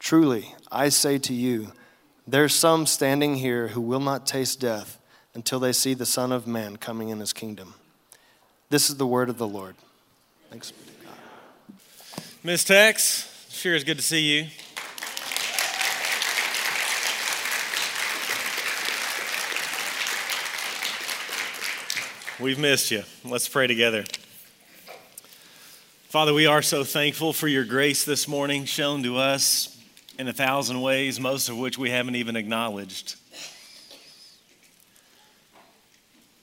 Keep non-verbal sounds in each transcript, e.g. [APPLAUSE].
Truly, I say to you, there are some standing here who will not taste death until they see the Son of Man coming in his kingdom. This is the word of the Lord. Thanks be to God. Miss Tex, sure is good to see you. We've missed you. Let's pray together. Father, we are so thankful for your grace this morning shown to us in a thousand ways, most of which we haven't even acknowledged.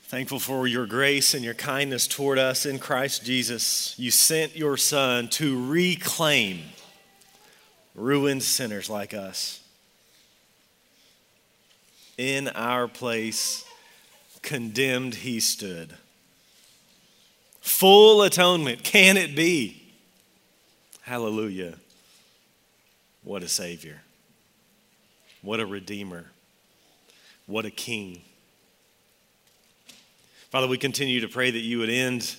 Thankful for your grace and your kindness toward us in Christ Jesus. You sent your Son to reclaim ruined sinners like us. In our place, condemned he stood. Full atonement. Can it be? Hallelujah. What a Savior. What a Redeemer. What a King. Father, we continue to pray that you would end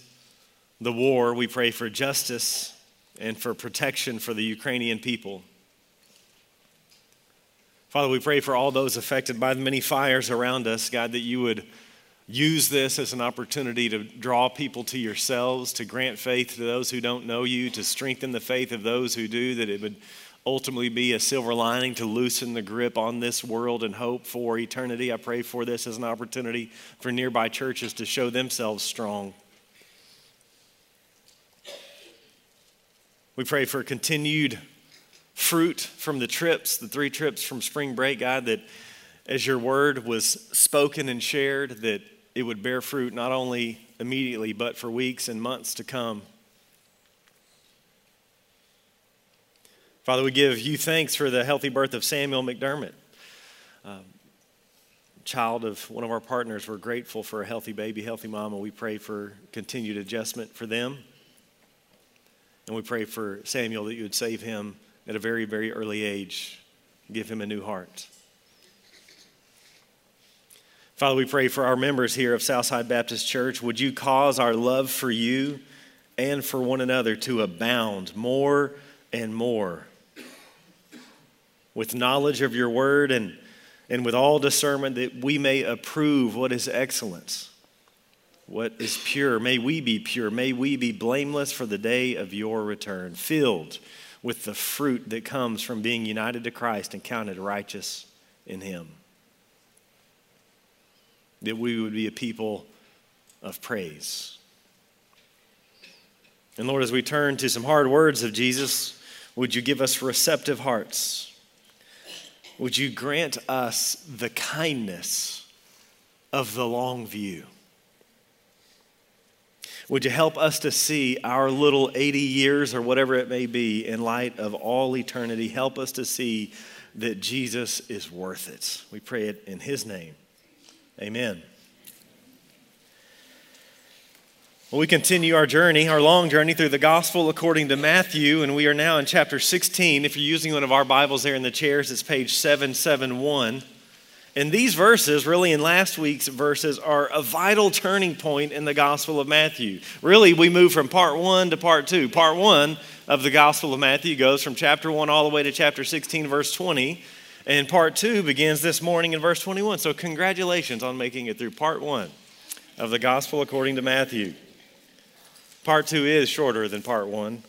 the war. We pray for justice and for protection for the Ukrainian people. Father, we pray for all those affected by the many fires around us, God, that you would use this as an opportunity to draw people to yourselves, to grant faith to those who don't know you, to strengthen the faith of those who do, that it would ultimately be a silver lining to loosen the grip on this world and hope for eternity. I pray for this as an opportunity for nearby churches to show themselves strong. We pray for continued fruit from the trips, the three trips from spring break, God, that as your word was spoken and shared, that it would bear fruit not only immediately, but for weeks and months to come. Father, we give you thanks for the healthy birth of Samuel McDermott, um, child of one of our partners. We're grateful for a healthy baby, healthy mama. We pray for continued adjustment for them. And we pray for Samuel that you would save him at a very, very early age, give him a new heart. Father, we pray for our members here of Southside Baptist Church. Would you cause our love for you and for one another to abound more and more with knowledge of your word and, and with all discernment that we may approve what is excellence, what is pure. May we be pure. May we be blameless for the day of your return, filled with the fruit that comes from being united to Christ and counted righteous in him that we would be a people of praise. And Lord, as we turn to some hard words of Jesus, would you give us receptive hearts? Would you grant us the kindness of the long view? Would you help us to see our little 80 years or whatever it may be in light of all eternity? Help us to see that Jesus is worth it. We pray it in His name. Amen. Well, we continue our journey, our long journey through the gospel according to Matthew, and we are now in chapter 16. If you're using one of our Bibles there in the chairs, it's page 771. And these verses, really in last week's verses, are a vital turning point in the Gospel of Matthew. Really, we move from part one to part two. Part one of the Gospel of Matthew goes from chapter one all the way to chapter 16, verse 20. And part two begins this morning in verse 21. So, congratulations on making it through part one of the gospel according to Matthew. Part two is shorter than part one.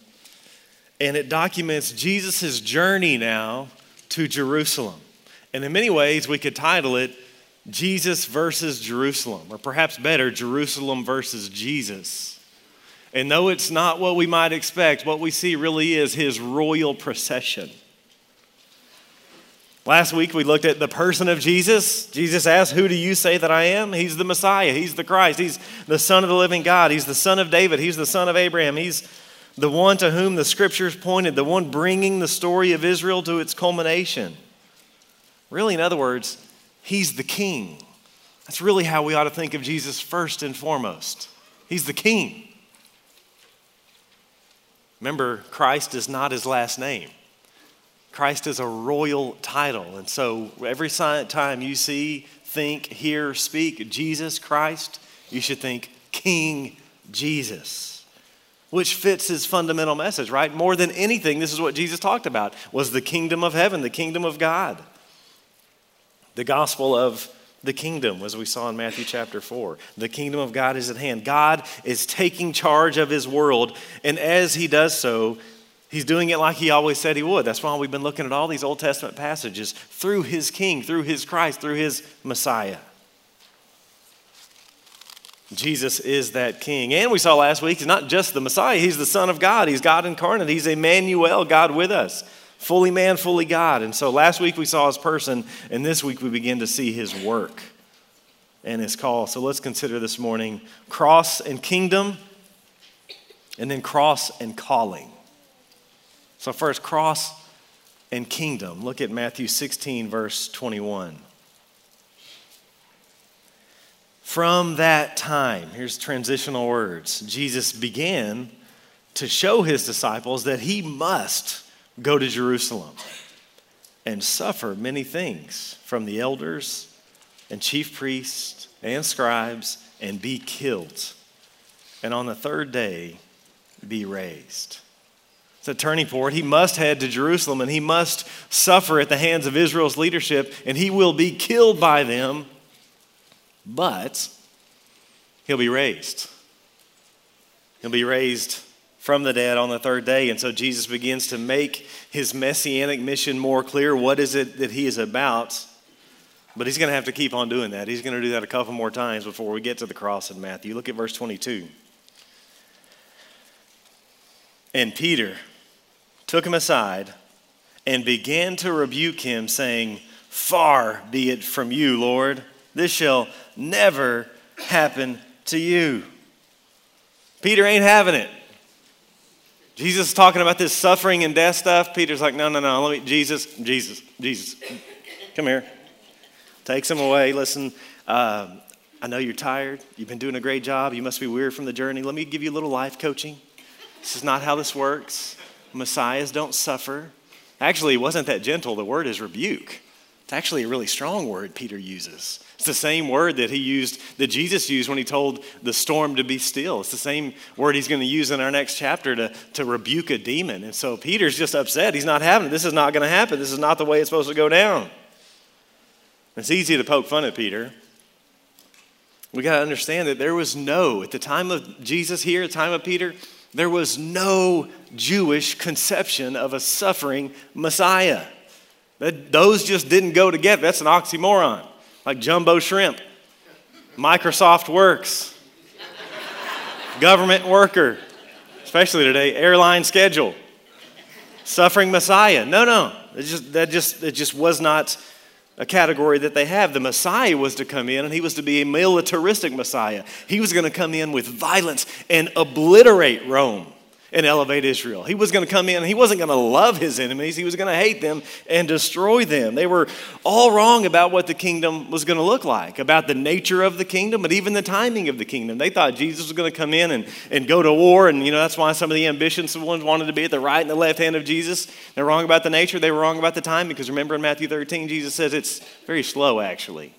and it documents Jesus' journey now to Jerusalem. And in many ways, we could title it Jesus versus Jerusalem, or perhaps better, Jerusalem versus Jesus. And though it's not what we might expect, what we see really is his royal procession. Last week we looked at the person of Jesus. Jesus asked, Who do you say that I am? He's the Messiah. He's the Christ. He's the Son of the living God. He's the Son of David. He's the Son of Abraham. He's the one to whom the scriptures pointed, the one bringing the story of Israel to its culmination. Really, in other words, He's the King. That's really how we ought to think of Jesus first and foremost. He's the King. Remember, Christ is not his last name. Christ is a royal title. And so every time you see, think, hear, speak Jesus Christ, you should think King Jesus, which fits his fundamental message, right? More than anything, this is what Jesus talked about was the kingdom of heaven, the kingdom of God. The gospel of the kingdom, as we saw in Matthew chapter 4. The kingdom of God is at hand. God is taking charge of his world, and as he does so, he's doing it like he always said he would. That's why we've been looking at all these Old Testament passages through his king, through his Christ, through his Messiah. Jesus is that king. And we saw last week, he's not just the Messiah, he's the Son of God. He's God incarnate. He's Emmanuel, God with us fully man, fully God. And so last week we saw his person, and this week we begin to see his work and his call. So let's consider this morning cross and kingdom, and then cross and calling. So, first, cross and kingdom. Look at Matthew 16, verse 21. From that time, here's transitional words Jesus began to show his disciples that he must go to Jerusalem and suffer many things from the elders and chief priests and scribes and be killed. And on the third day, be raised. It's a turning point. He must head to Jerusalem and he must suffer at the hands of Israel's leadership and he will be killed by them, but he'll be raised. He'll be raised from the dead on the third day. And so Jesus begins to make his messianic mission more clear. What is it that he is about? But he's going to have to keep on doing that. He's going to do that a couple more times before we get to the cross in Matthew. Look at verse 22. And Peter took him aside and began to rebuke him, saying, Far be it from you, Lord. This shall never happen to you. Peter ain't having it. Jesus is talking about this suffering and death stuff. Peter's like, no, no, no. Let me, Jesus, Jesus, Jesus, come here. Takes him away. Listen, uh, I know you're tired. You've been doing a great job. You must be weary from the journey. Let me give you a little life coaching. This is not how this works. Messiahs don't suffer. Actually, it wasn't that gentle. The word is rebuke. It's actually a really strong word Peter uses. It's the same word that he used, that Jesus used when he told the storm to be still. It's the same word he's going to use in our next chapter to, to rebuke a demon. And so Peter's just upset. He's not having it. This is not going to happen. This is not the way it's supposed to go down. It's easy to poke fun at Peter. We got to understand that there was no, at the time of Jesus here, at the time of Peter, there was no Jewish conception of a suffering Messiah. That, those just didn't go together. That's an oxymoron like jumbo shrimp, Microsoft Works, government worker, especially today, airline schedule, suffering Messiah. No, no, it just, that just, it just was not a category that they have. The Messiah was to come in and he was to be a militaristic Messiah. He was going to come in with violence and obliterate Rome and elevate Israel. He was going to come in, he wasn't going to love his enemies, he was going to hate them and destroy them. They were all wrong about what the kingdom was going to look like, about the nature of the kingdom, but even the timing of the kingdom. They thought Jesus was going to come in and, and go to war, and you know that's why some of the ambitious ones wanted to be at the right and the left hand of Jesus. They're wrong about the nature, they were wrong about the timing, because remember in Matthew 13, Jesus says it's very slow actually.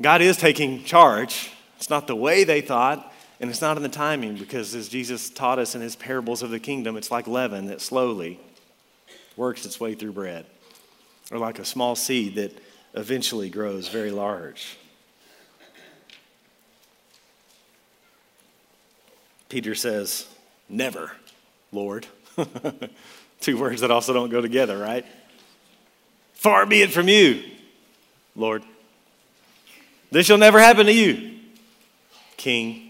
God is taking charge. It's not the way they thought, and it's not in the timing because, as Jesus taught us in his parables of the kingdom, it's like leaven that slowly works its way through bread, or like a small seed that eventually grows very large. Peter says, Never, Lord. [LAUGHS] Two words that also don't go together, right? Far be it from you, Lord. This shall never happen to you, King.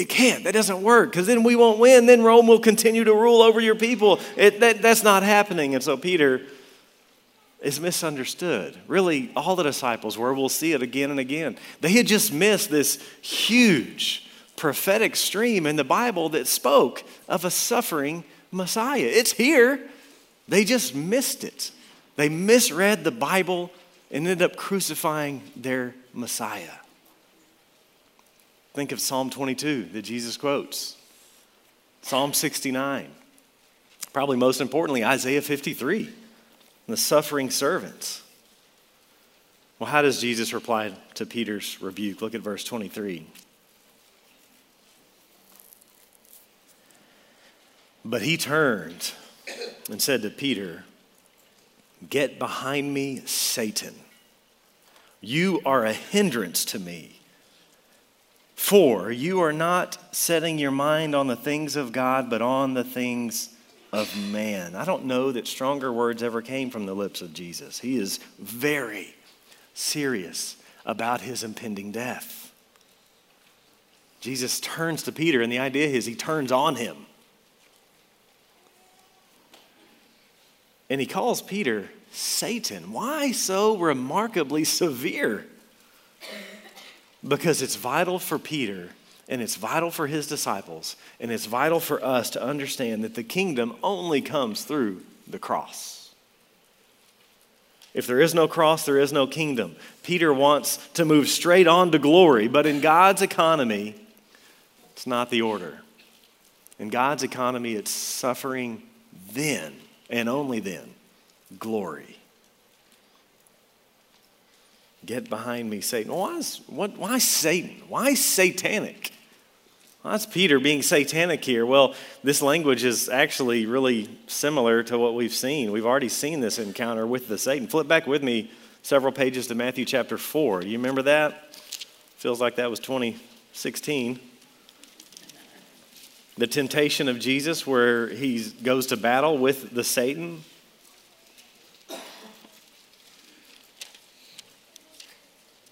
It can't. That doesn't work because then we won't win. Then Rome will continue to rule over your people. It, that, that's not happening. And so Peter is misunderstood. Really, all the disciples were. We'll see it again and again. They had just missed this huge prophetic stream in the Bible that spoke of a suffering Messiah. It's here. They just missed it. They misread the Bible and ended up crucifying their Messiah. Think of Psalm 22 that Jesus quotes, Psalm 69, probably most importantly, Isaiah 53, the suffering servants. Well, how does Jesus reply to Peter's rebuke? Look at verse 23. But he turned and said to Peter, Get behind me, Satan. You are a hindrance to me. For you are not setting your mind on the things of God, but on the things of man. I don't know that stronger words ever came from the lips of Jesus. He is very serious about his impending death. Jesus turns to Peter, and the idea is he turns on him. And he calls Peter Satan. Why so remarkably severe? Because it's vital for Peter and it's vital for his disciples and it's vital for us to understand that the kingdom only comes through the cross. If there is no cross, there is no kingdom. Peter wants to move straight on to glory, but in God's economy, it's not the order. In God's economy, it's suffering then and only then glory. Get behind me, Satan. Why, is, what, why Satan? Why satanic? That's Peter being satanic here. Well, this language is actually really similar to what we've seen. We've already seen this encounter with the Satan. Flip back with me several pages to Matthew chapter 4. Do you remember that? Feels like that was 2016 the temptation of Jesus where he goes to battle with the Satan.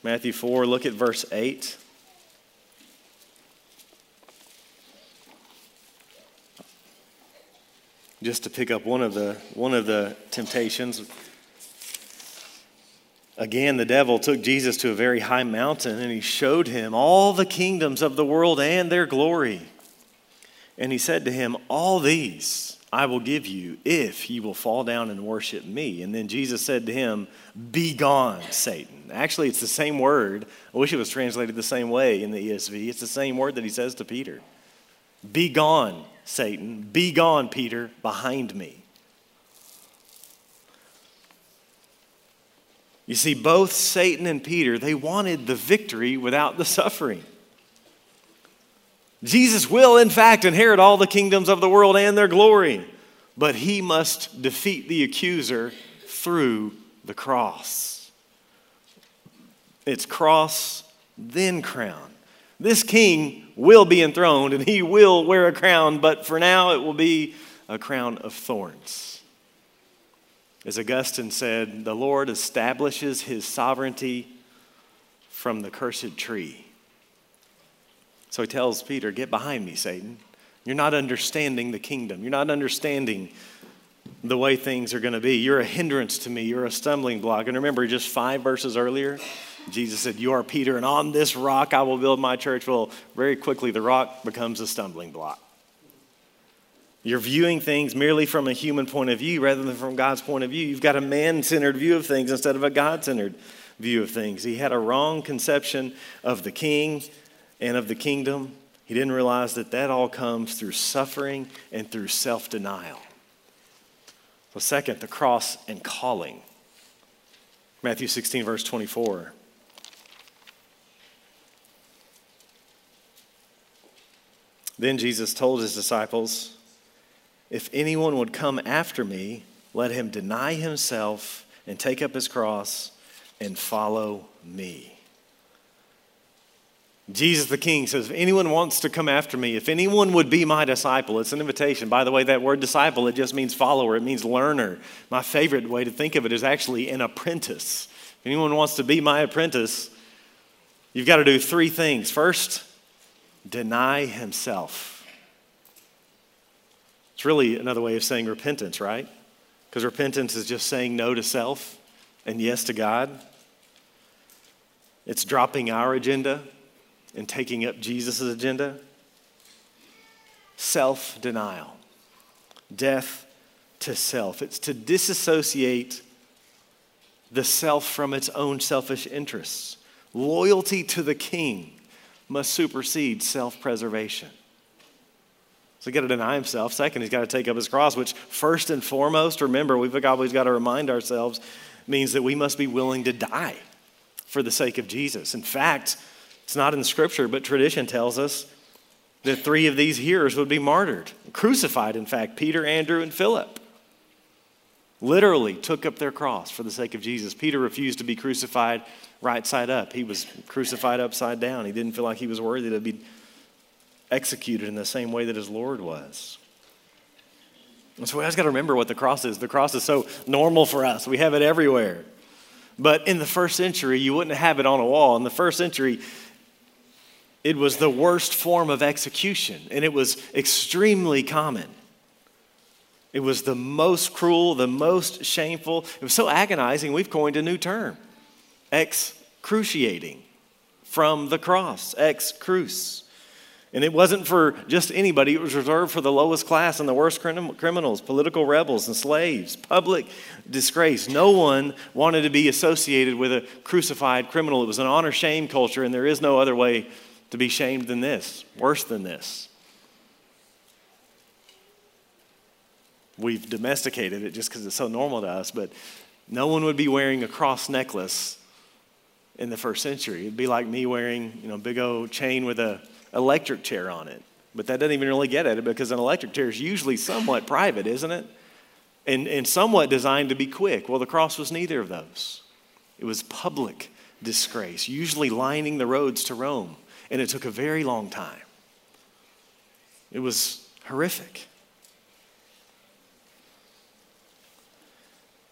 Matthew 4, look at verse 8. Just to pick up one of the, one of the temptations. Again, the devil took Jesus to a very high mountain and he showed him all the kingdoms of the world and their glory. And he said to him, All these I will give you if you will fall down and worship me. And then Jesus said to him, Be gone, Satan. Actually, it's the same word. I wish it was translated the same way in the ESV. It's the same word that he says to Peter Be gone, Satan. Be gone, Peter, behind me. You see, both Satan and Peter, they wanted the victory without the suffering. Jesus will, in fact, inherit all the kingdoms of the world and their glory, but he must defeat the accuser through the cross. It's cross, then crown. This king will be enthroned and he will wear a crown, but for now it will be a crown of thorns. As Augustine said, the Lord establishes his sovereignty from the cursed tree. So he tells Peter, Get behind me, Satan. You're not understanding the kingdom. You're not understanding the way things are going to be. You're a hindrance to me. You're a stumbling block. And remember, just five verses earlier, Jesus said, You are Peter, and on this rock I will build my church. Well, very quickly, the rock becomes a stumbling block. You're viewing things merely from a human point of view rather than from God's point of view. You've got a man centered view of things instead of a God centered view of things. He had a wrong conception of the king and of the kingdom, he didn't realize that that all comes through suffering and through self denial. So, second, the cross and calling. Matthew 16, verse 24. Then Jesus told his disciples, If anyone would come after me, let him deny himself and take up his cross and follow me. Jesus the King says, If anyone wants to come after me, if anyone would be my disciple, it's an invitation. By the way, that word disciple, it just means follower, it means learner. My favorite way to think of it is actually an apprentice. If anyone wants to be my apprentice, you've got to do three things. First, deny himself. It's really another way of saying repentance, right? Because repentance is just saying no to self and yes to God. It's dropping our agenda and taking up Jesus' agenda. Self denial, death to self. It's to disassociate the self from its own selfish interests. Loyalty to the king must supersede self preservation. So he's got to deny himself. Second, he's got to take up his cross, which, first and foremost, remember, we've always got to remind ourselves, means that we must be willing to die for the sake of Jesus. In fact, it's not in Scripture, but tradition tells us that three of these hearers would be martyred, crucified, in fact, Peter, Andrew, and Philip. Literally took up their cross for the sake of Jesus. Peter refused to be crucified right side up. He was crucified upside down. He didn't feel like he was worthy to be executed in the same way that his Lord was. And so we always got to remember what the cross is. The cross is so normal for us, we have it everywhere. But in the first century, you wouldn't have it on a wall. In the first century, it was the worst form of execution, and it was extremely common. It was the most cruel, the most shameful. It was so agonizing, we've coined a new term excruciating from the cross, ex cruce. And it wasn't for just anybody, it was reserved for the lowest class and the worst criminals, political rebels, and slaves. Public disgrace. No one wanted to be associated with a crucified criminal. It was an honor shame culture, and there is no other way to be shamed than this, worse than this. We've domesticated it just because it's so normal to us, but no one would be wearing a cross necklace in the first century. It'd be like me wearing, you know, big old chain with a electric chair on it. But that doesn't even really get at it because an electric chair is usually somewhat private, isn't it? And, and somewhat designed to be quick. Well, the cross was neither of those. It was public disgrace, usually lining the roads to Rome. And it took a very long time. It was horrific.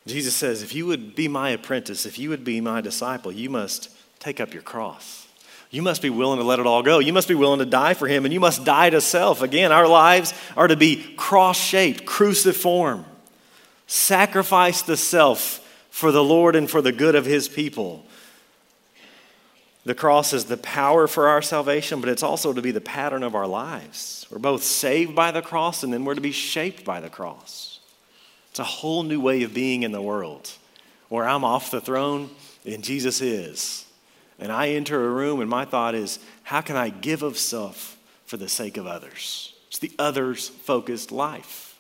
Jesus says, If you would be my apprentice, if you would be my disciple, you must take up your cross. You must be willing to let it all go. You must be willing to die for him, and you must die to self. Again, our lives are to be cross shaped, cruciform. Sacrifice the self for the Lord and for the good of his people. The cross is the power for our salvation, but it's also to be the pattern of our lives. We're both saved by the cross, and then we're to be shaped by the cross. It's a whole new way of being in the world where I'm off the throne and Jesus is. And I enter a room, and my thought is, how can I give of self for the sake of others? It's the others focused life.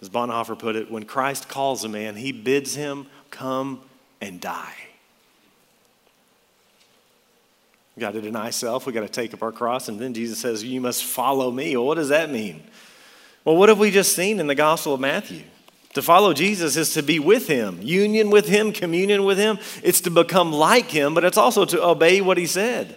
As Bonhoeffer put it, when Christ calls a man, he bids him come and die. We got to deny self, We've got to take up our cross, and then Jesus says, You must follow me. Well, what does that mean? Well, what have we just seen in the Gospel of Matthew? To follow Jesus is to be with him, union with him, communion with him. It's to become like him, but it's also to obey what he said.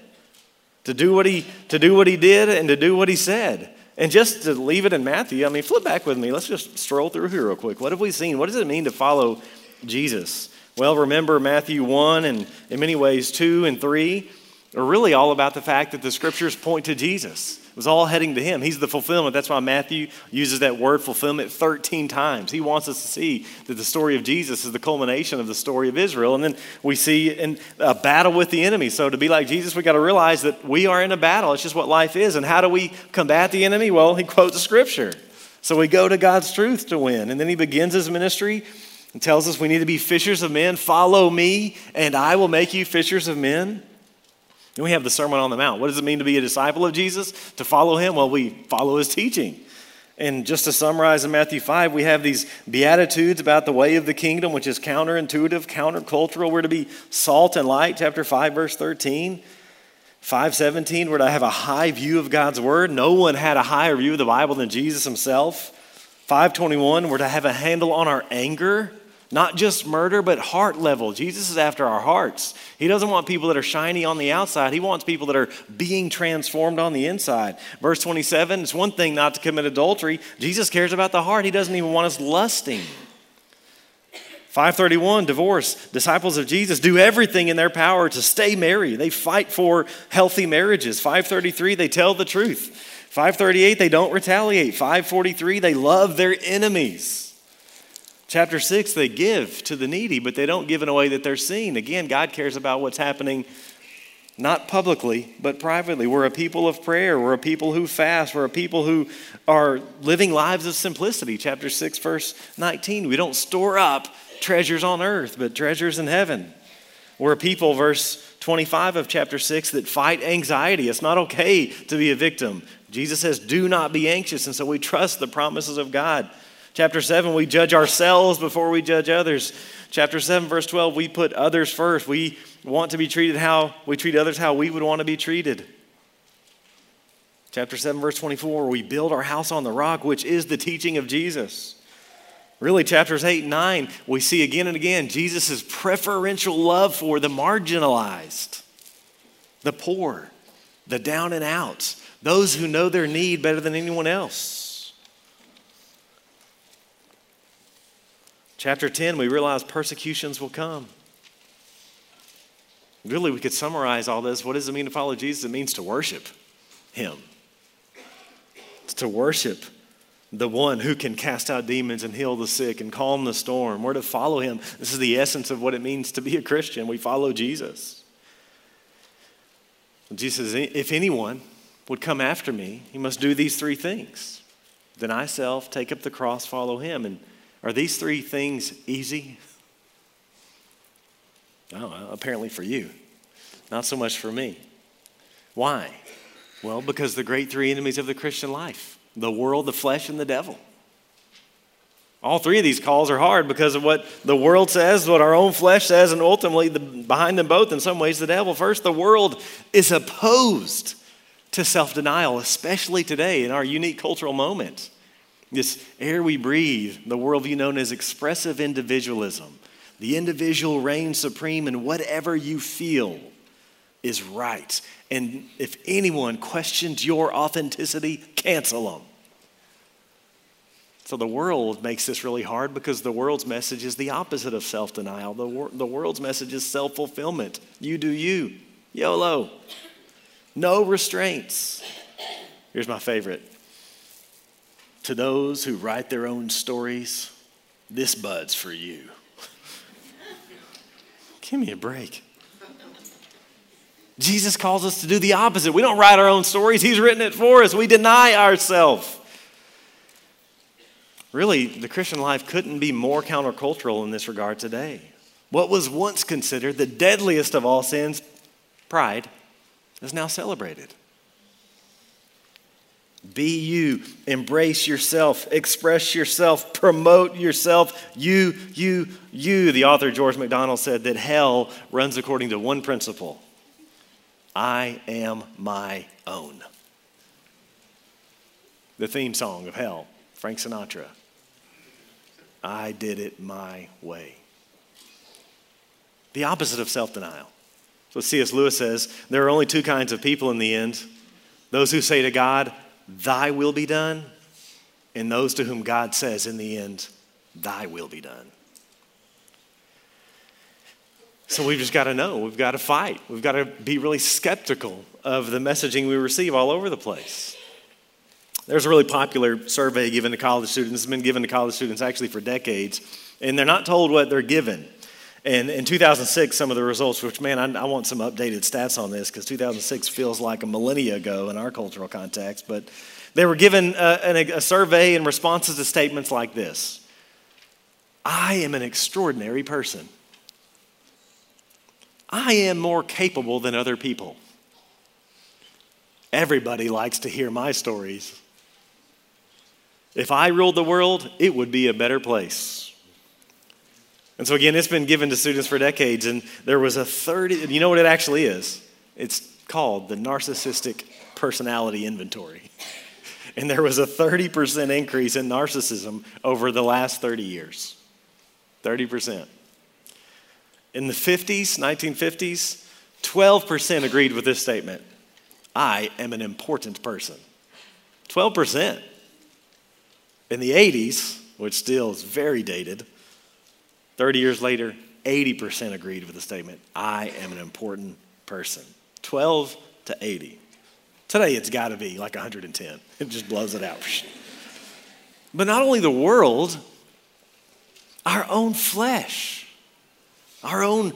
To do what he to do what he did and to do what he said. And just to leave it in Matthew, I mean, flip back with me. Let's just stroll through here real quick. What have we seen? What does it mean to follow Jesus? Well, remember Matthew 1 and in many ways 2 and 3 are really all about the fact that the scriptures point to Jesus. It was all heading to him. He's the fulfillment. That's why Matthew uses that word fulfillment 13 times. He wants us to see that the story of Jesus is the culmination of the story of Israel. And then we see in a battle with the enemy. So to be like Jesus, we got to realize that we are in a battle. It's just what life is. And how do we combat the enemy? Well, he quotes scripture. So we go to God's truth to win. And then he begins his ministry and tells us we need to be fishers of men. Follow me, and I will make you fishers of men. Then we have the Sermon on the Mount. What does it mean to be a disciple of Jesus? To follow him? Well, we follow his teaching. And just to summarize in Matthew 5, we have these beatitudes about the way of the kingdom, which is counterintuitive, countercultural. We're to be salt and light, chapter 5, verse 13. 517, we're to have a high view of God's word. No one had a higher view of the Bible than Jesus himself. 521, we're to have a handle on our anger Not just murder, but heart level. Jesus is after our hearts. He doesn't want people that are shiny on the outside. He wants people that are being transformed on the inside. Verse 27 it's one thing not to commit adultery. Jesus cares about the heart. He doesn't even want us lusting. 531 divorce disciples of jesus do everything in their power to stay married they fight for healthy marriages 533 they tell the truth 538 they don't retaliate 543 they love their enemies Chapter 6, they give to the needy, but they don't give in a way that they're seen. Again, God cares about what's happening not publicly, but privately. We're a people of prayer. We're a people who fast. We're a people who are living lives of simplicity. Chapter 6, verse 19. We don't store up treasures on earth, but treasures in heaven. We're a people, verse 25 of chapter 6, that fight anxiety. It's not okay to be a victim. Jesus says, Do not be anxious. And so we trust the promises of God. Chapter 7, we judge ourselves before we judge others. Chapter 7, verse 12, we put others first. We want to be treated how we treat others how we would want to be treated. Chapter 7, verse 24, we build our house on the rock, which is the teaching of Jesus. Really, chapters 8 and 9, we see again and again Jesus' preferential love for the marginalized, the poor, the down and outs, those who know their need better than anyone else. Chapter 10, we realize persecutions will come. Really, we could summarize all this. What does it mean to follow Jesus? It means to worship Him, it's to worship the one who can cast out demons and heal the sick and calm the storm. We're to follow Him. This is the essence of what it means to be a Christian. We follow Jesus. Jesus says, If anyone would come after me, he must do these three things. Deny self, take up the cross, follow Him. And are these three things easy? Oh, apparently for you, not so much for me. Why? Well, because the great three enemies of the Christian life the world, the flesh, and the devil. All three of these calls are hard because of what the world says, what our own flesh says, and ultimately the, behind them both, in some ways, the devil. First, the world is opposed to self denial, especially today in our unique cultural moment. This air we breathe, the worldview known as expressive individualism. The individual reigns supreme, and whatever you feel is right. And if anyone questions your authenticity, cancel them. So the world makes this really hard because the world's message is the opposite of self denial. The, wor- the world's message is self fulfillment. You do you. YOLO. No restraints. Here's my favorite to those who write their own stories, this bud's for you. [LAUGHS] Give me a break. Jesus calls us to do the opposite. We don't write our own stories, He's written it for us. We deny ourselves. Really, the Christian life couldn't be more countercultural in this regard today. What was once considered the deadliest of all sins, pride, is now celebrated. Be you, embrace yourself, express yourself, promote yourself. You, you, you. The author George MacDonald said that hell runs according to one principle I am my own. The theme song of hell, Frank Sinatra. I did it my way. The opposite of self denial. So C.S. Lewis says there are only two kinds of people in the end those who say to God, Thy will be done, and those to whom God says in the end, Thy will be done. So we've just got to know. We've got to fight. We've got to be really skeptical of the messaging we receive all over the place. There's a really popular survey given to college students. It's been given to college students actually for decades, and they're not told what they're given. And in 2006, some of the results, which, man, I, I want some updated stats on this because 2006 feels like a millennia ago in our cultural context. But they were given a, a, a survey and responses to statements like this I am an extraordinary person. I am more capable than other people. Everybody likes to hear my stories. If I ruled the world, it would be a better place. And so, again, it's been given to students for decades, and there was a 30, you know what it actually is? It's called the Narcissistic Personality Inventory. [LAUGHS] And there was a 30% increase in narcissism over the last 30 years. 30%. In the 50s, 1950s, 12% agreed with this statement I am an important person. 12%. In the 80s, which still is very dated, 30 years later, 80% agreed with the statement I am an important person. 12 to 80. Today it's got to be like 110. It just blows it out. But not only the world, our own flesh, our own,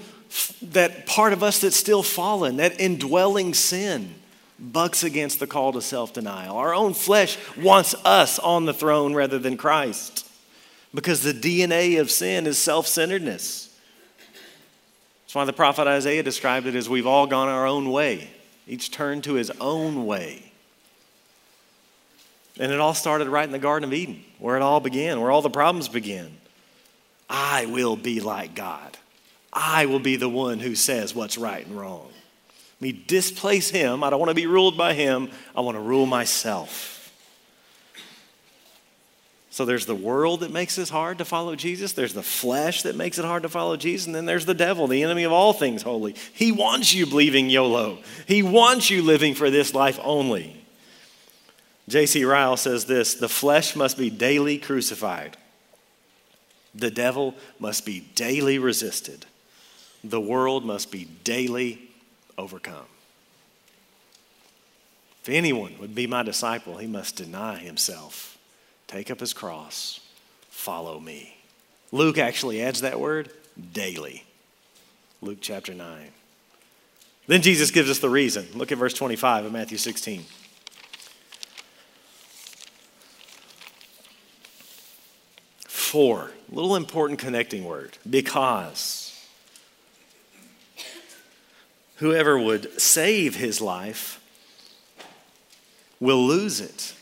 that part of us that's still fallen, that indwelling sin bucks against the call to self denial. Our own flesh wants us on the throne rather than Christ because the DNA of sin is self centeredness. That's why the prophet Isaiah described it as we've all gone our own way, each turned to his own way. And it all started right in the Garden of Eden, where it all began, where all the problems began. I will be like God. I will be the one who says what's right and wrong. Me displace him. I don't want to be ruled by him. I want to rule myself. So there's the world that makes it hard to follow Jesus. There's the flesh that makes it hard to follow Jesus. And then there's the devil, the enemy of all things holy. He wants you believing YOLO, he wants you living for this life only. J.C. Ryle says this the flesh must be daily crucified, the devil must be daily resisted, the world must be daily overcome. If anyone would be my disciple, he must deny himself take up his cross, follow me. Luke actually adds that word daily. Luke chapter 9. Then Jesus gives us the reason. Look at verse 25 of Matthew 16. For, little important connecting word, because. Whoever would save his life will lose it.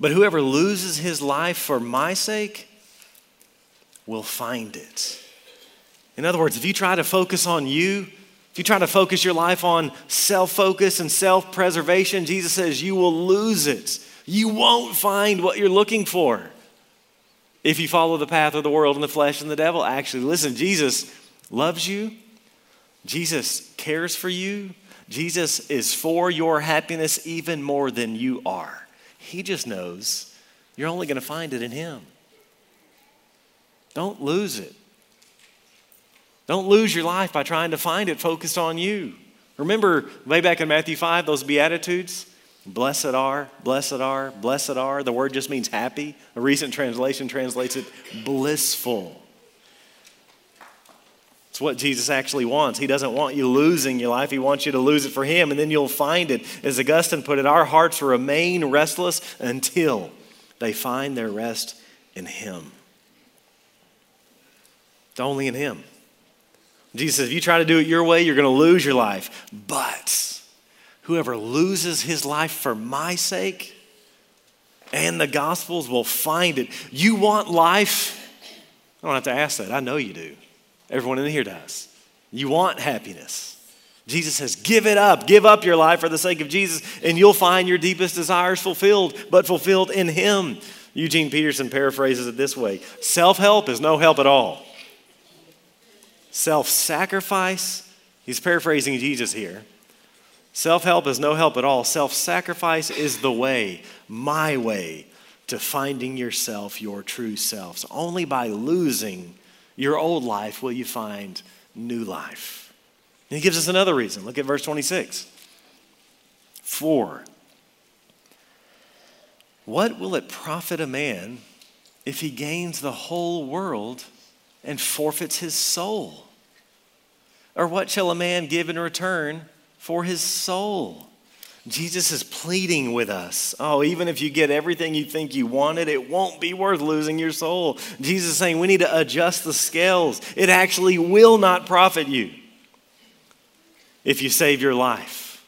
But whoever loses his life for my sake will find it. In other words, if you try to focus on you, if you try to focus your life on self focus and self preservation, Jesus says you will lose it. You won't find what you're looking for if you follow the path of the world and the flesh and the devil. Actually, listen, Jesus loves you, Jesus cares for you, Jesus is for your happiness even more than you are. He just knows you're only going to find it in Him. Don't lose it. Don't lose your life by trying to find it focused on you. Remember way back in Matthew 5, those Beatitudes? Blessed are, blessed are, blessed are. The word just means happy. A recent translation translates it blissful. It's what Jesus actually wants. He doesn't want you losing your life, He wants you to lose it for Him, and then you'll find it. As Augustine put it, our hearts remain restless until they find their rest in Him. It's only in Him. Jesus says, if you try to do it your way, you're going to lose your life. But whoever loses his life for my sake and the Gospels will find it. You want life? I don't have to ask that. I know you do. Everyone in here does. You want happiness. Jesus says, Give it up. Give up your life for the sake of Jesus, and you'll find your deepest desires fulfilled, but fulfilled in Him. Eugene Peterson paraphrases it this way Self help is no help at all. Self sacrifice, he's paraphrasing Jesus here. Self help is no help at all. Self sacrifice is the way, my way, to finding yourself, your true self. So only by losing your old life will you find new life. And he gives us another reason. Look at verse 26. For, what will it profit a man if he gains the whole world and forfeits his soul? Or what shall a man give in return for his soul? Jesus is pleading with us. Oh, even if you get everything you think you wanted, it won't be worth losing your soul. Jesus is saying we need to adjust the scales. It actually will not profit you if you save your life.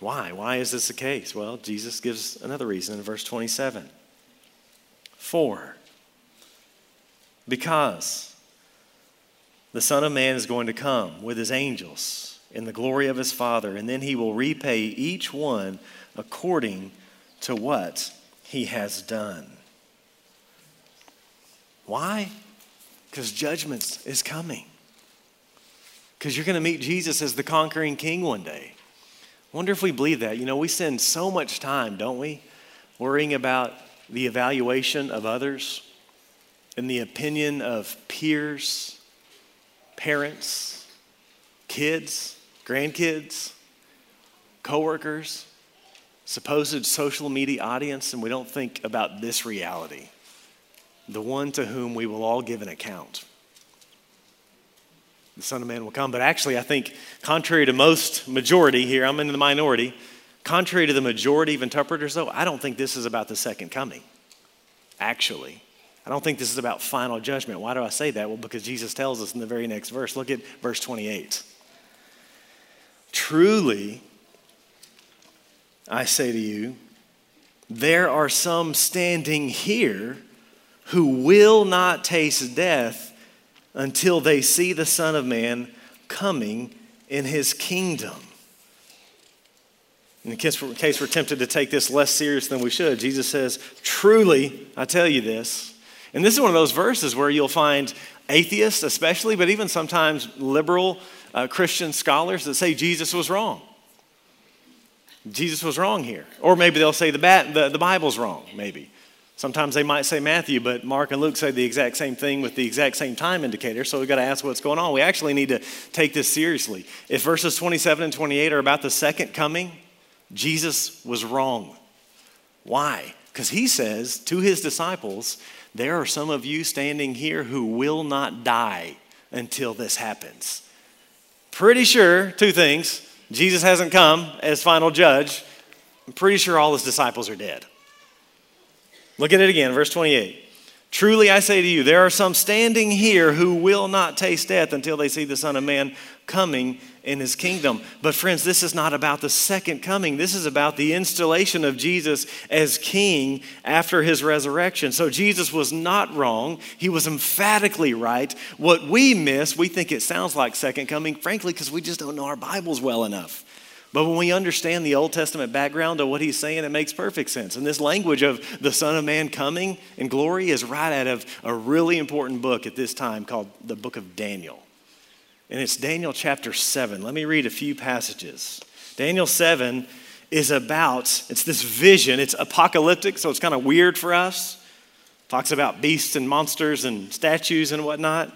Why? Why is this the case? Well, Jesus gives another reason in verse 27. For, because the Son of Man is going to come with his angels in the glory of his Father, and then he will repay each one according to what he has done. Why? Because judgment is coming. Because you're going to meet Jesus as the conquering king one day. Wonder if we believe that. You know, we spend so much time, don't we, worrying about the evaluation of others and the opinion of peers, parents, kids, grandkids, coworkers, supposed social media audience, and we don't think about this reality the one to whom we will all give an account. The Son of Man will come. But actually, I think, contrary to most majority here, I'm in the minority, contrary to the majority of interpreters, though, I don't think this is about the second coming. Actually, I don't think this is about final judgment. Why do I say that? Well, because Jesus tells us in the very next verse. Look at verse 28. Truly, I say to you, there are some standing here who will not taste death until they see the Son of Man coming in his kingdom. In case we're tempted to take this less serious than we should, Jesus says, Truly, I tell you this. And this is one of those verses where you'll find atheists, especially, but even sometimes liberal uh, Christian scholars that say Jesus was wrong. Jesus was wrong here. Or maybe they'll say the, bat, the, the Bible's wrong, maybe. Sometimes they might say Matthew, but Mark and Luke say the exact same thing with the exact same time indicator. So we've got to ask what's going on. We actually need to take this seriously. If verses 27 and 28 are about the second coming, Jesus was wrong. Why? Because he says to his disciples, There are some of you standing here who will not die until this happens. Pretty sure, two things Jesus hasn't come as final judge. I'm pretty sure all his disciples are dead. Look at it again, verse 28. Truly I say to you, there are some standing here who will not taste death until they see the Son of Man coming in his kingdom. But, friends, this is not about the second coming. This is about the installation of Jesus as king after his resurrection. So, Jesus was not wrong. He was emphatically right. What we miss, we think it sounds like second coming, frankly, because we just don't know our Bibles well enough. But when we understand the Old Testament background of what he's saying, it makes perfect sense. And this language of the Son of Man coming in glory is right out of a really important book at this time called the book of Daniel. And it's Daniel chapter 7. Let me read a few passages. Daniel 7 is about, it's this vision, it's apocalyptic, so it's kind of weird for us. Talks about beasts and monsters and statues and whatnot.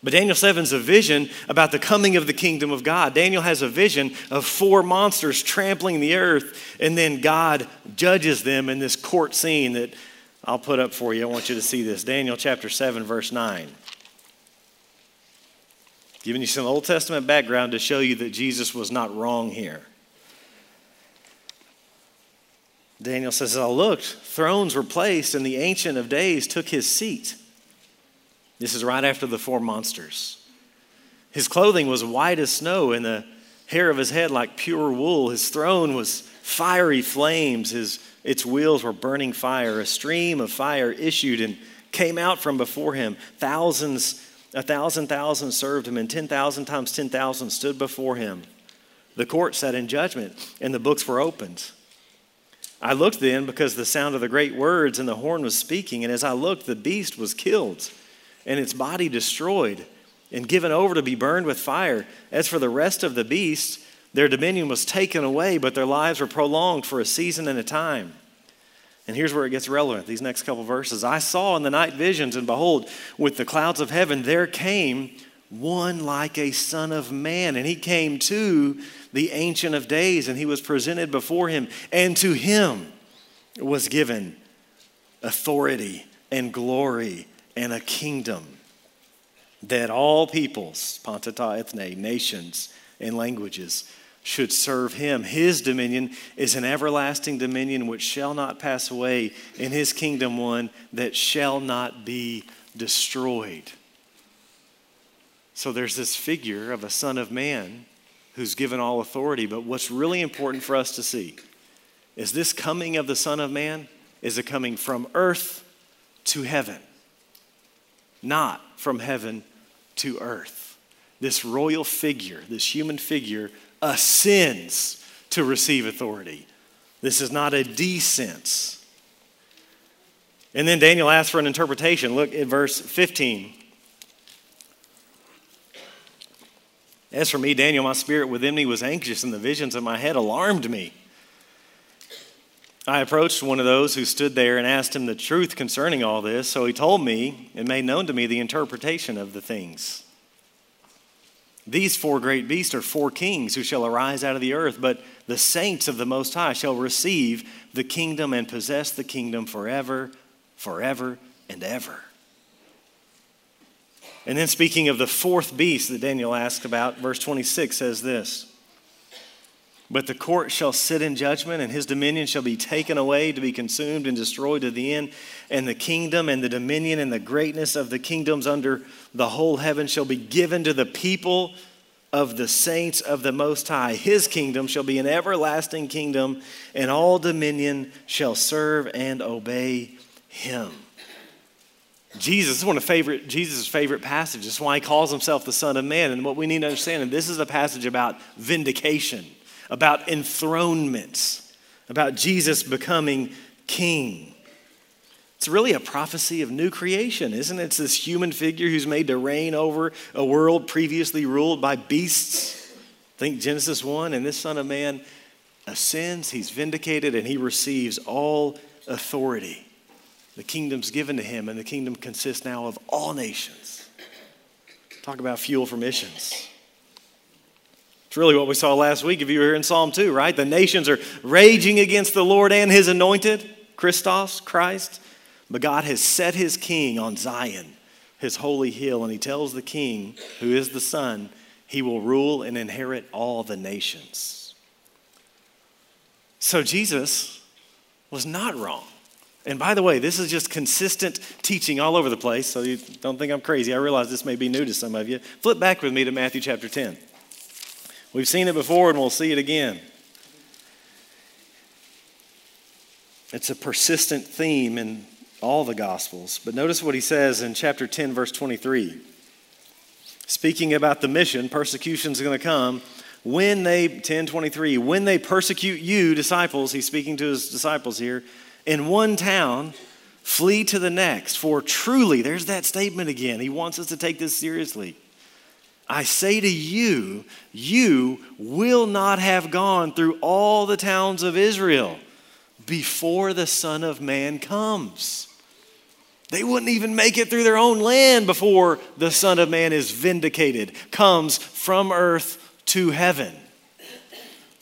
But Daniel 7 is a vision about the coming of the kingdom of God. Daniel has a vision of four monsters trampling the earth, and then God judges them in this court scene that I'll put up for you. I want you to see this. Daniel chapter 7, verse 9. Giving you some Old Testament background to show you that Jesus was not wrong here. Daniel says, I looked, thrones were placed, and the Ancient of Days took his seat. This is right after the four monsters. His clothing was white as snow, and the hair of his head like pure wool. His throne was fiery flames. His, its wheels were burning fire. A stream of fire issued and came out from before him. Thousands, a thousand thousand served him, and 10,000 times 10,000 stood before him. The court sat in judgment, and the books were opened. I looked then because the sound of the great words and the horn was speaking, and as I looked, the beast was killed and its body destroyed and given over to be burned with fire. As for the rest of the beasts, their dominion was taken away, but their lives were prolonged for a season and a time. And here's where it gets relevant these next couple verses. I saw in the night visions, and behold, with the clouds of heaven, there came one like a son of man. And he came to the Ancient of Days, and he was presented before him. And to him was given authority and glory and a kingdom that all peoples, panta ta ethne, nations and languages, should serve him. His dominion is an everlasting dominion which shall not pass away, in his kingdom one that shall not be destroyed. So there's this figure of a son of man who's given all authority. But what's really important for us to see is this coming of the Son of Man is a coming from earth to heaven not from heaven to earth. This royal figure, this human figure, ascends to receive authority. This is not a descent. And then Daniel asked for an interpretation. Look at verse 15. As for me, Daniel, my spirit within me was anxious, and the visions of my head alarmed me. I approached one of those who stood there and asked him the truth concerning all this. So he told me and made known to me the interpretation of the things. These four great beasts are four kings who shall arise out of the earth, but the saints of the Most High shall receive the kingdom and possess the kingdom forever, forever, and ever. And then, speaking of the fourth beast that Daniel asked about, verse 26 says this but the court shall sit in judgment, and his dominion shall be taken away to be consumed and destroyed to the end. And the kingdom and the dominion and the greatness of the kingdoms under the whole heaven shall be given to the people of the saints of the Most High. His kingdom shall be an everlasting kingdom, and all dominion shall serve and obey him. Jesus is one of favorite Jesus' favorite passages. That's why he calls himself the Son of Man. And what we need to understand, and this is a passage about vindication about enthronements, about Jesus becoming king. It's really a prophecy of new creation, isn't it? It's this human figure who's made to reign over a world previously ruled by beasts. Think Genesis 1, and this Son of Man ascends, he's vindicated, and he receives all authority. The kingdom's given to him, and the kingdom consists now of all nations. Talk about fuel for missions. It's really what we saw last week if you were here in Psalm 2, right? The nations are raging against the Lord and his anointed, Christos, Christ. But God has set his king on Zion, his holy hill, and he tells the king, who is the son, he will rule and inherit all the nations. So Jesus was not wrong. And by the way, this is just consistent teaching all over the place, so you don't think I'm crazy. I realize this may be new to some of you. Flip back with me to Matthew chapter 10. We've seen it before and we'll see it again. It's a persistent theme in all the Gospels. But notice what he says in chapter 10, verse 23. Speaking about the mission, persecution is going to come. When they, 1023, when they persecute you, disciples, he's speaking to his disciples here, in one town, flee to the next. For truly, there's that statement again. He wants us to take this seriously. I say to you, you will not have gone through all the towns of Israel before the Son of Man comes. They wouldn't even make it through their own land before the Son of Man is vindicated, comes from earth to heaven.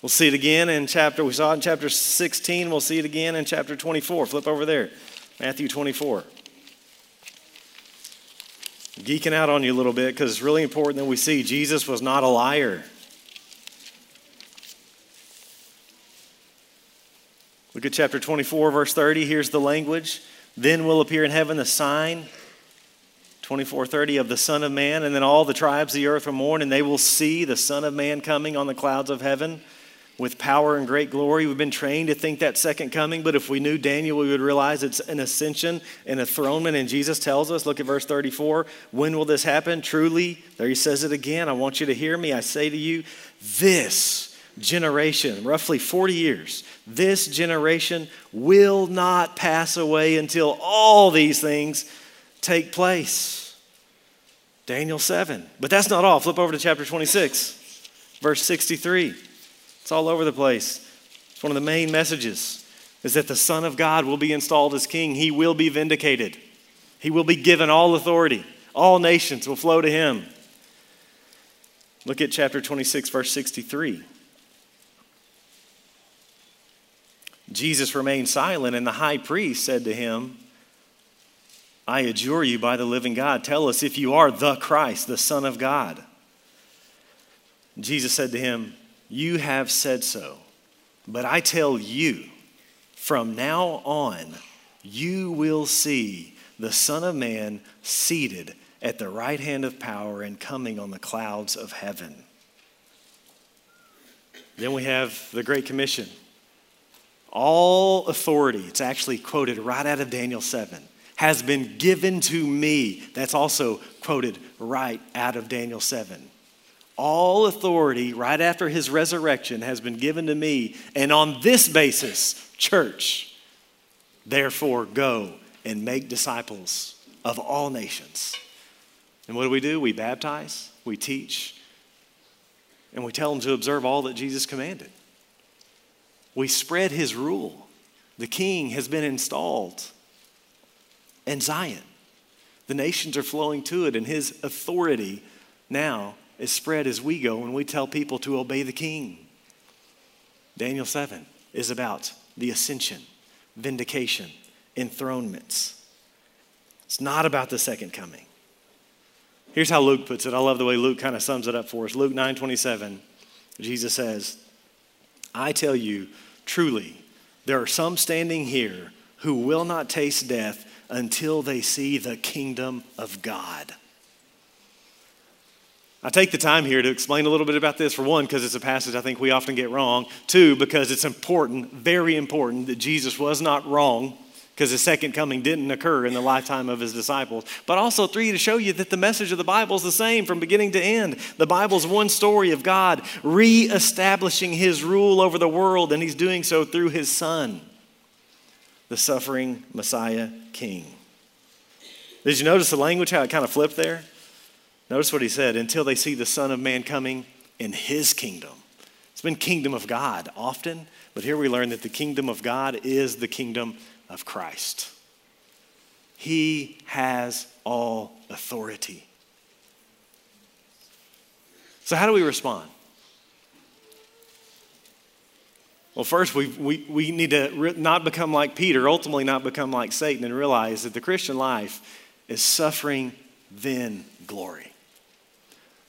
We'll see it again in chapter, we saw it in chapter 16. We'll see it again in chapter 24. Flip over there, Matthew 24 geeking out on you a little bit because it's really important that we see Jesus was not a liar. Look at chapter 24, verse 30. Here's the language. Then will appear in heaven the sign, 2430, of the Son of Man, and then all the tribes of the earth will mourn, and they will see the Son of Man coming on the clouds of heaven with power and great glory. We've been trained to think that second coming, but if we knew Daniel, we would realize it's an ascension, an enthronement. And Jesus tells us, look at verse 34, when will this happen? Truly, there he says it again. I want you to hear me. I say to you, this generation, roughly 40 years, this generation will not pass away until all these things take place. Daniel 7. But that's not all. Flip over to chapter 26, verse 63. It's all over the place. It's one of the main messages is that the Son of God will be installed as king. He will be vindicated. He will be given all authority. All nations will flow to him. Look at chapter 26, verse 63. Jesus remained silent, and the high priest said to him, I adjure you by the living God, tell us if you are the Christ, the Son of God. Jesus said to him, you have said so. But I tell you, from now on, you will see the Son of Man seated at the right hand of power and coming on the clouds of heaven. Then we have the Great Commission. All authority, it's actually quoted right out of Daniel 7, has been given to me. That's also quoted right out of Daniel 7. All authority right after his resurrection has been given to me. And on this basis, church, therefore go and make disciples of all nations. And what do we do? We baptize, we teach, and we tell them to observe all that Jesus commanded. We spread his rule. The king has been installed in Zion. The nations are flowing to it, and his authority now is spread as we go and we tell people to obey the king. Daniel 7 is about the ascension, vindication, enthronements. It's not about the second coming. Here's how Luke puts it. I love the way Luke kind of sums it up for us. Luke 9 27, Jesus says, I tell you, truly, there are some standing here who will not taste death until they see the kingdom of God. I take the time here to explain a little bit about this. For one, because it's a passage I think we often get wrong. Two, because it's important, very important, that Jesus was not wrong because his second coming didn't occur in the lifetime of his disciples. But also, three, to show you that the message of the Bible is the same from beginning to end. The Bible's one story of God reestablishing his rule over the world, and he's doing so through his Son, the suffering Messiah King. Did you notice the language, how it kind of flipped there? Notice what he said until they see the Son of Man coming in his kingdom. It's been kingdom of God often, but here we learn that the kingdom of God is the kingdom of Christ. He has all authority. So, how do we respond? Well, first, we, we, we need to re- not become like Peter, ultimately, not become like Satan, and realize that the Christian life is suffering, then glory.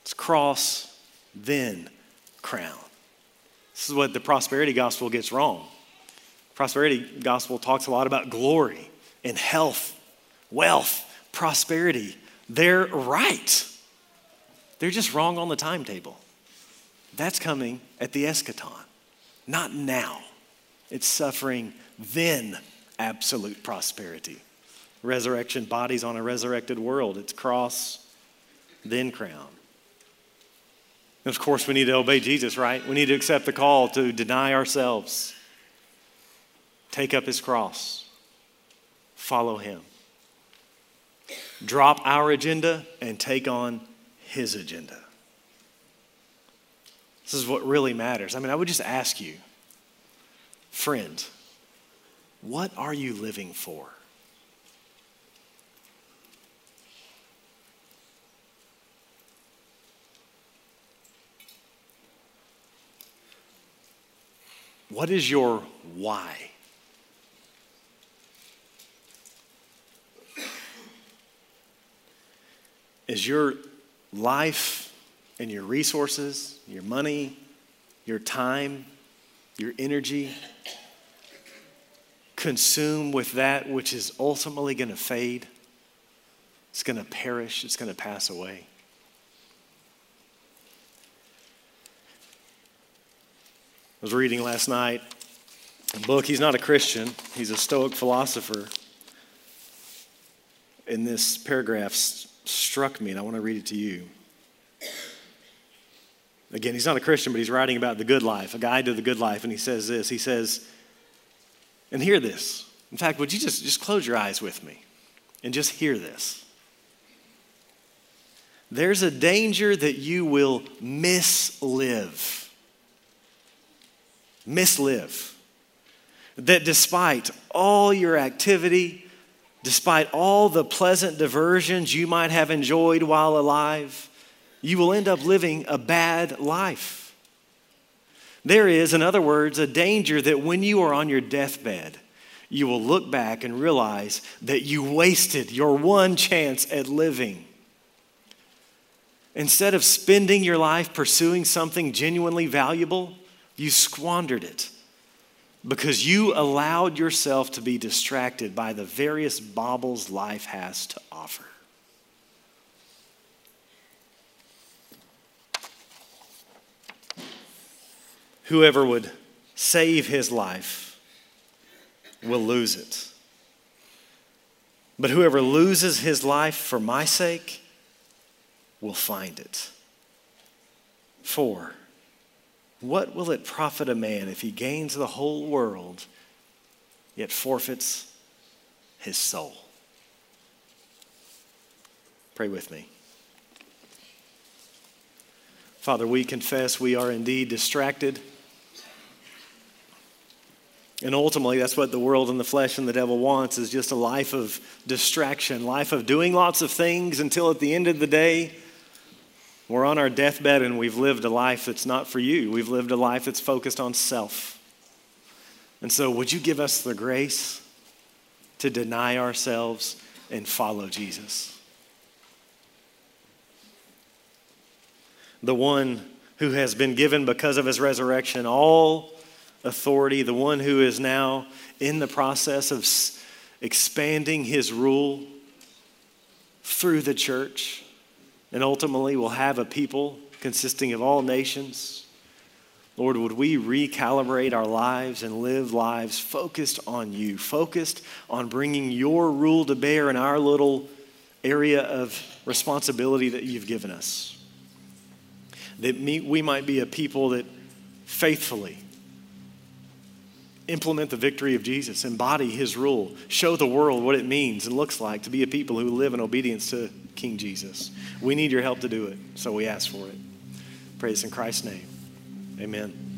It's cross, then crown. This is what the prosperity gospel gets wrong. Prosperity gospel talks a lot about glory and health, wealth, prosperity. They're right. They're just wrong on the timetable. That's coming at the eschaton, not now. It's suffering, then absolute prosperity. Resurrection bodies on a resurrected world. It's cross, then crown. And of course, we need to obey Jesus, right? We need to accept the call to deny ourselves, take up his cross, follow him, drop our agenda, and take on his agenda. This is what really matters. I mean, I would just ask you, friend, what are you living for? What is your why? Is your life and your resources, your money, your time, your energy consumed with that which is ultimately going to fade? It's going to perish, it's going to pass away. I was reading last night a book. He's not a Christian, he's a Stoic philosopher. And this paragraph struck me, and I want to read it to you. Again, he's not a Christian, but he's writing about the good life, a guide to the good life. And he says this He says, and hear this. In fact, would you just, just close your eyes with me and just hear this? There's a danger that you will mislive mislive. That despite all your activity, despite all the pleasant diversions you might have enjoyed while alive, you will end up living a bad life. There is, in other words, a danger that when you are on your deathbed, you will look back and realize that you wasted your one chance at living. Instead of spending your life pursuing something genuinely valuable, you squandered it because you allowed yourself to be distracted by the various baubles life has to offer. Whoever would save his life will lose it. But whoever loses his life for my sake will find it. Four, what will it profit a man if he gains the whole world yet forfeits his soul? Pray with me. Father, we confess we are indeed distracted. And ultimately, that's what the world and the flesh and the devil wants is just a life of distraction, life of doing lots of things until at the end of the day, we're on our deathbed and we've lived a life that's not for you. We've lived a life that's focused on self. And so, would you give us the grace to deny ourselves and follow Jesus? The one who has been given because of his resurrection all authority, the one who is now in the process of expanding his rule through the church, and ultimately will have a people consisting of all nations. Lord, would we recalibrate our lives and live lives focused on you, focused on bringing your rule to bear in our little area of responsibility that you've given us? That we might be a people that faithfully implement the victory of Jesus, embody his rule, show the world what it means and looks like to be a people who live in obedience to King Jesus. We need your help to do it, so we ask for it. Praise in Christ's name. Amen.